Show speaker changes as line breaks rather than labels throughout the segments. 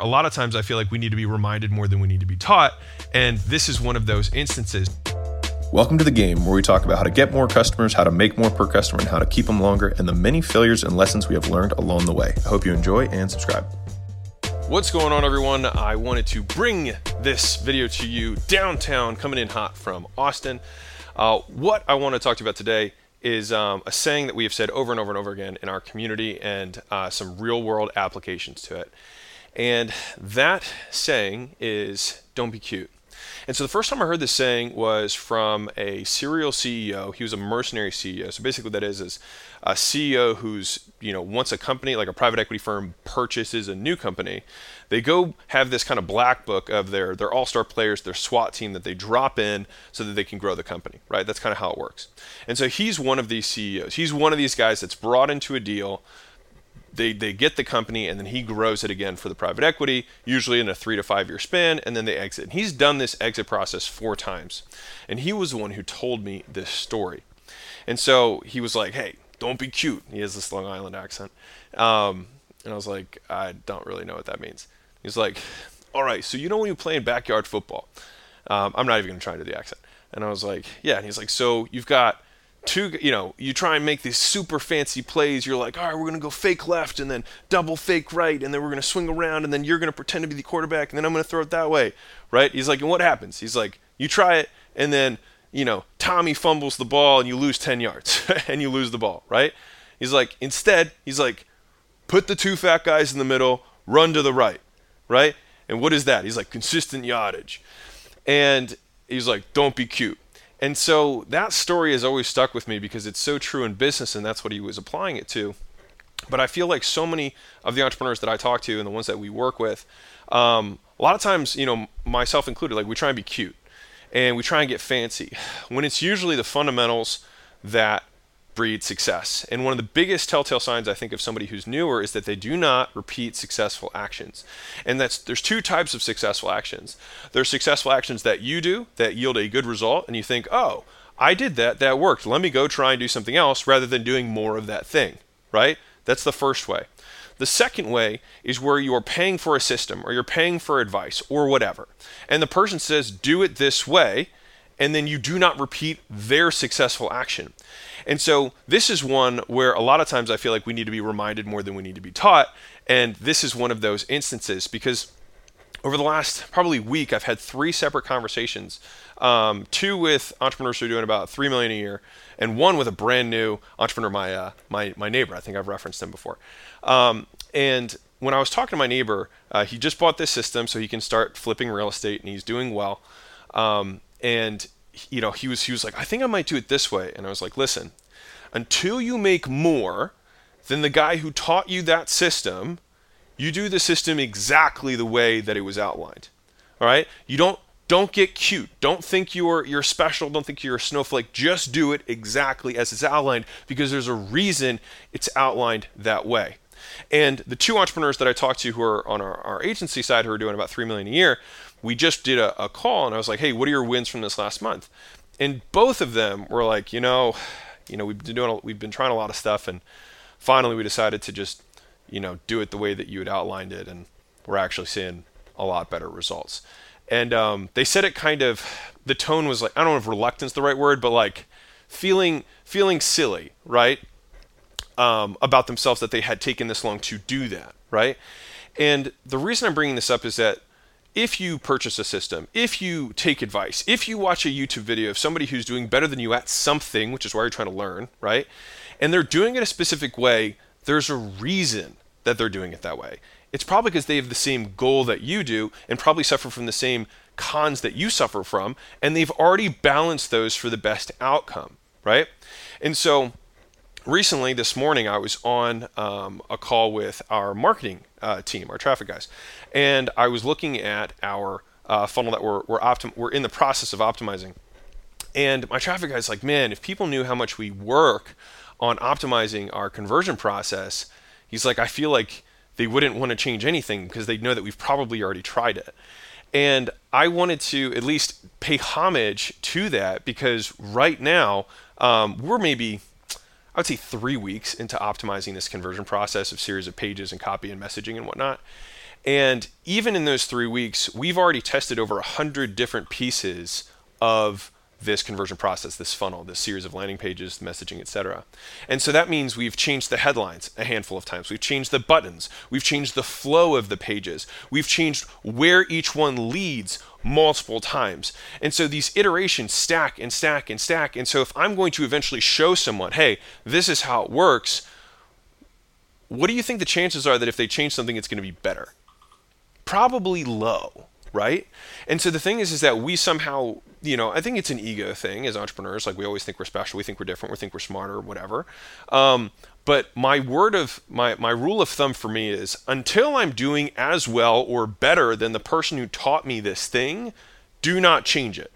A lot of times I feel like we need to be reminded more than we need to be taught, and this is one of those instances.
Welcome to the game where we talk about how to get more customers, how to make more per customer, and how to keep them longer, and the many failures and lessons we have learned along the way. I hope you enjoy and subscribe.
What's going on, everyone? I wanted to bring this video to you downtown, coming in hot from Austin. Uh, what I want to talk to you about today is um, a saying that we have said over and over and over again in our community and uh, some real world applications to it. And that saying is don't be cute. And so the first time I heard this saying was from a serial CEO. He was a mercenary CEO. So basically, what that is is a CEO who's you know once a company like a private equity firm purchases a new company, they go have this kind of black book of their their all star players, their SWAT team that they drop in so that they can grow the company. Right? That's kind of how it works. And so he's one of these CEOs. He's one of these guys that's brought into a deal they, they get the company and then he grows it again for the private equity, usually in a three to five year span, and then they exit. And he's done this exit process four times. And he was the one who told me this story. And so he was like, hey, don't be cute. He has this Long Island accent. Um, and I was like, I don't really know what that means. He's like, all right, so you know when you play in backyard football? Um, I'm not even going to try to do the accent. And I was like, yeah. And he's like, so you've got two, you know, you try and make these super fancy plays. You're like, all right, we're going to go fake left and then double fake right, and then we're going to swing around, and then you're going to pretend to be the quarterback, and then I'm going to throw it that way, right? He's like, and what happens? He's like, you try it, and then, you know, Tommy fumbles the ball, and you lose 10 yards, and you lose the ball, right? He's like, instead, he's like, put the two fat guys in the middle, run to the right, right? And what is that? He's like, consistent yardage. And he's like, don't be cute. And so that story has always stuck with me because it's so true in business, and that's what he was applying it to. But I feel like so many of the entrepreneurs that I talk to and the ones that we work with, um, a lot of times, you know, myself included, like we try and be cute and we try and get fancy when it's usually the fundamentals that breed success. And one of the biggest telltale signs I think of somebody who's newer is that they do not repeat successful actions. And that's there's two types of successful actions. There's successful actions that you do that yield a good result and you think, "Oh, I did that, that worked. Let me go try and do something else rather than doing more of that thing." Right? That's the first way. The second way is where you are paying for a system or you're paying for advice or whatever. And the person says, "Do it this way." and then you do not repeat their successful action. And so this is one where a lot of times I feel like we need to be reminded more than we need to be taught. And this is one of those instances because over the last probably week, I've had three separate conversations. Um, two with entrepreneurs who are doing about three million a year, and one with a brand new entrepreneur, my uh, my my neighbor. I think I've referenced him before. Um, and when I was talking to my neighbor, uh, he just bought this system so he can start flipping real estate, and he's doing well. Um, and you know, he was he was like, I think I might do it this way, and I was like, listen, until you make more than the guy who taught you that system, you do the system exactly the way that it was outlined. All right, you don't don't get cute. Don't think you're you're special. Don't think you're a snowflake. Just do it exactly as it's outlined because there's a reason it's outlined that way. And the two entrepreneurs that I talked to who are on our, our agency side who are doing about three million a year, we just did a, a call and I was like, hey, what are your wins from this last month? And both of them were like, you know, you know, we've been doing, a, we've been trying a lot of stuff, and finally we decided to just, you know, do it the way that you had outlined it, and we're actually seeing a lot better results. And um, they said it kind of, the tone was like, I don't know if reluctance the right word, but like feeling feeling silly, right? Um, about themselves that they had taken this long to do that, right? And the reason I'm bringing this up is that if you purchase a system, if you take advice, if you watch a YouTube video of somebody who's doing better than you at something, which is why you're trying to learn, right? And they're doing it a specific way, there's a reason that they're doing it that way. It's probably because they have the same goal that you do and probably suffer from the same cons that you suffer from, and they've already balanced those for the best outcome, right? And so recently, this morning, I was on um, a call with our marketing uh, team, our traffic guys, and I was looking at our uh, funnel that we're we're, optim- we're in the process of optimizing. And my traffic guy's like, man, if people knew how much we work on optimizing our conversion process, he's like, I feel like they wouldn't want to change anything because they know that we've probably already tried it. And I wanted to at least pay homage to that because right now um, we're maybe I would say three weeks into optimizing this conversion process of series of pages and copy and messaging and whatnot. And even in those three weeks, we've already tested over 100 different pieces of this conversion process, this funnel, this series of landing pages, messaging, etc. And so that means we've changed the headlines a handful of times. We've changed the buttons. We've changed the flow of the pages. We've changed where each one leads multiple times. And so these iterations stack and stack and stack. And so if I'm going to eventually show someone, hey, this is how it works, what do you think the chances are that if they change something, it's going to be better? Probably low right? And so the thing is, is that we somehow, you know, I think it's an ego thing as entrepreneurs. Like we always think we're special, we think we're different, we think we're smarter, whatever. Um, but my word of my my rule of thumb for me is until I'm doing as well or better than the person who taught me this thing, do not change it.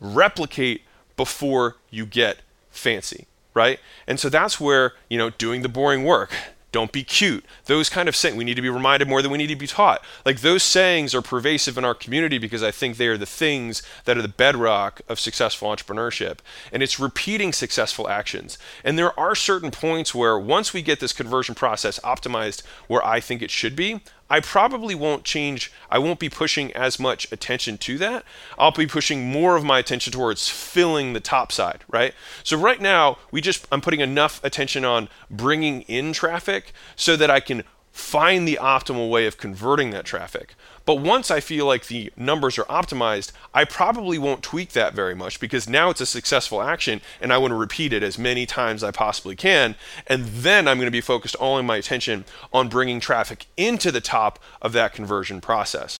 Replicate before you get fancy, right? And so that's where, you know, doing the boring work, don't be cute. Those kind of sayings. We need to be reminded more than we need to be taught. Like those sayings are pervasive in our community because I think they are the things that are the bedrock of successful entrepreneurship. And it's repeating successful actions. And there are certain points where once we get this conversion process optimized where I think it should be, I probably won't change, I won't be pushing as much attention to that. I'll be pushing more of my attention towards filling the top side, right? So right now, we just I'm putting enough attention on bringing in traffic so that I can find the optimal way of converting that traffic. But once I feel like the numbers are optimized, I probably won't tweak that very much because now it's a successful action and I want to repeat it as many times as I possibly can. And then I'm going to be focused all in my attention on bringing traffic into the top of that conversion process.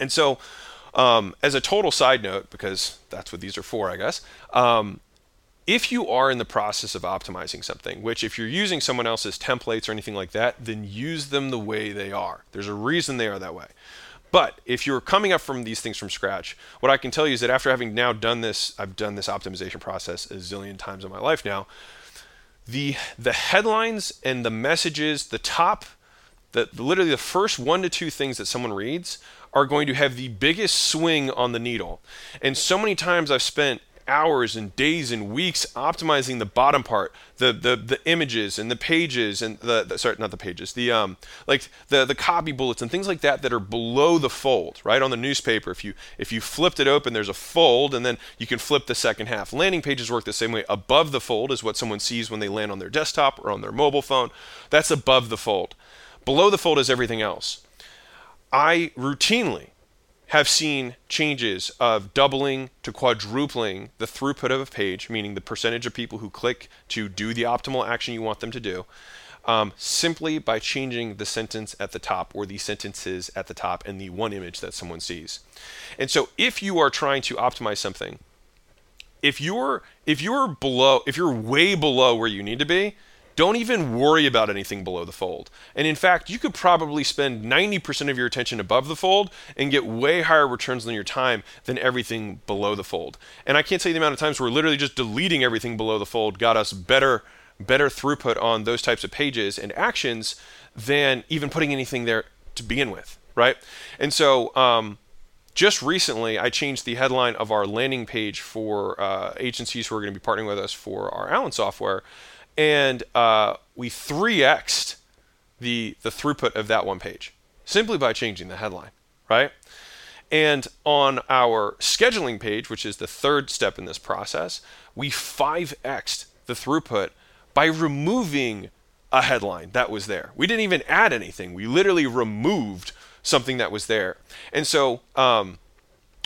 And so, um, as a total side note, because that's what these are for, I guess, um, if you are in the process of optimizing something, which if you're using someone else's templates or anything like that, then use them the way they are. There's a reason they are that way. But if you're coming up from these things from scratch, what I can tell you is that after having now done this, I've done this optimization process a zillion times in my life now. The the headlines and the messages, the top, the literally the first one to two things that someone reads are going to have the biggest swing on the needle. And so many times I've spent hours and days and weeks optimizing the bottom part, the the, the images and the pages and the, the sorry not the pages, the um like the the copy bullets and things like that that are below the fold, right on the newspaper. If you if you flipped it open, there's a fold, and then you can flip the second half. Landing pages work the same way. Above the fold is what someone sees when they land on their desktop or on their mobile phone. That's above the fold. Below the fold is everything else. I routinely have seen changes of doubling to quadrupling the throughput of a page, meaning the percentage of people who click to do the optimal action you want them to do, um, simply by changing the sentence at the top or the sentences at the top and the one image that someone sees. And so if you are trying to optimize something, if you're if you're below if you're way below where you need to be, don't even worry about anything below the fold. And in fact, you could probably spend 90% of your attention above the fold and get way higher returns on your time than everything below the fold. And I can't tell you the amount of times where literally just deleting everything below the fold got us better better throughput on those types of pages and actions than even putting anything there to begin with, right? And so um, just recently, I changed the headline of our landing page for uh, agencies who are going to be partnering with us for our Allen software and uh, we 3xed the the throughput of that one page simply by changing the headline, right? And on our scheduling page, which is the third step in this process, we 5xed the throughput by removing a headline that was there. We didn't even add anything. We literally removed something that was there. And so um,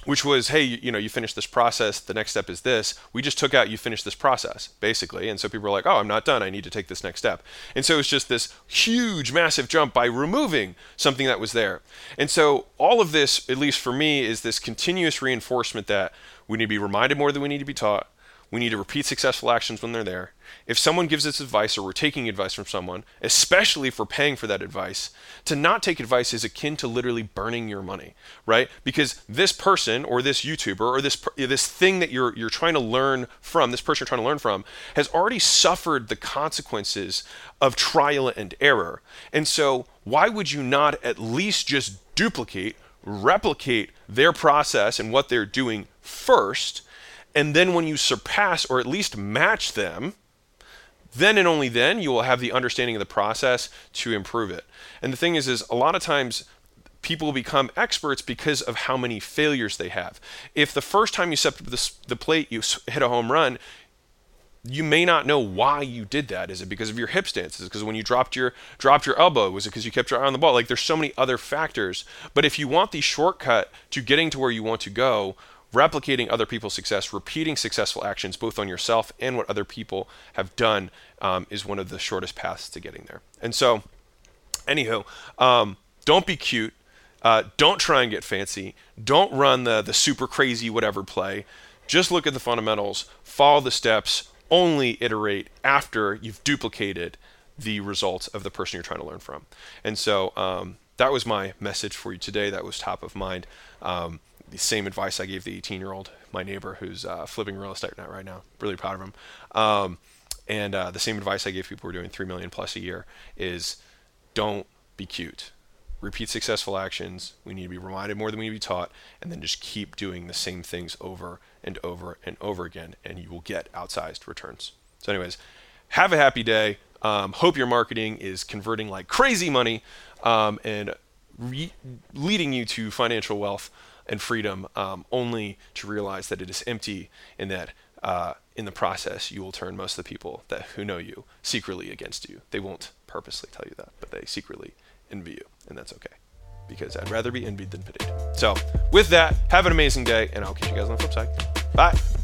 which was hey you know you finish this process the next step is this. We just took out you finish this process basically. And so people were like oh i'm not done. I need to take this next step. And so it's just this huge massive jump by removing something that was there. And so all of this at least for me is this continuous reinforcement that we need to be reminded more than we need to be taught we need to repeat successful actions when they're there. If someone gives us advice or we're taking advice from someone, especially if we're paying for that advice, to not take advice is akin to literally burning your money, right? Because this person or this YouTuber or this this thing that you're you're trying to learn from, this person you're trying to learn from, has already suffered the consequences of trial and error. And so, why would you not at least just duplicate, replicate their process and what they're doing first? And then when you surpass or at least match them, then and only then you will have the understanding of the process to improve it. And the thing is is a lot of times people become experts because of how many failures they have. If the first time you step up the, the plate you hit a home run, you may not know why you did that. Is it because of your hip stance? Is it because when you dropped your dropped your elbow? Was it because you kept your eye on the ball? Like there's so many other factors. But if you want the shortcut to getting to where you want to go, replicating other people's success, repeating successful actions both on yourself and what other people have done um, is one of the shortest paths to getting there. And so, anywho, um, don't be cute. Uh, don't try and get fancy. Don't run the the super crazy whatever play. Just look at the fundamentals. Follow the steps. Only iterate after you've duplicated the results of the person you're trying to learn from. And so um, that was my message for you today. That was top of mind. Um, the same advice I gave the 18 year old, my neighbor, who's uh, flipping real estate right now. Really proud of him. Um, and uh, the same advice I give people who are doing three million plus a year is don't be cute. Repeat successful actions. We need to be reminded more than we need to be taught, and then just keep doing the same things over and over and over again, and you will get outsized returns. So, anyways, have a happy day. Um, hope your marketing is converting like crazy money um, and re- leading you to financial wealth and freedom, um, only to realize that it is empty and that uh, in the process you will turn most of the people that who know you secretly against you. They won't purposely tell you that, but they secretly envy you, and that's okay because I'd rather be envied than pitied. So, with that, have an amazing day, and I'll catch you guys on the flip side. Bye.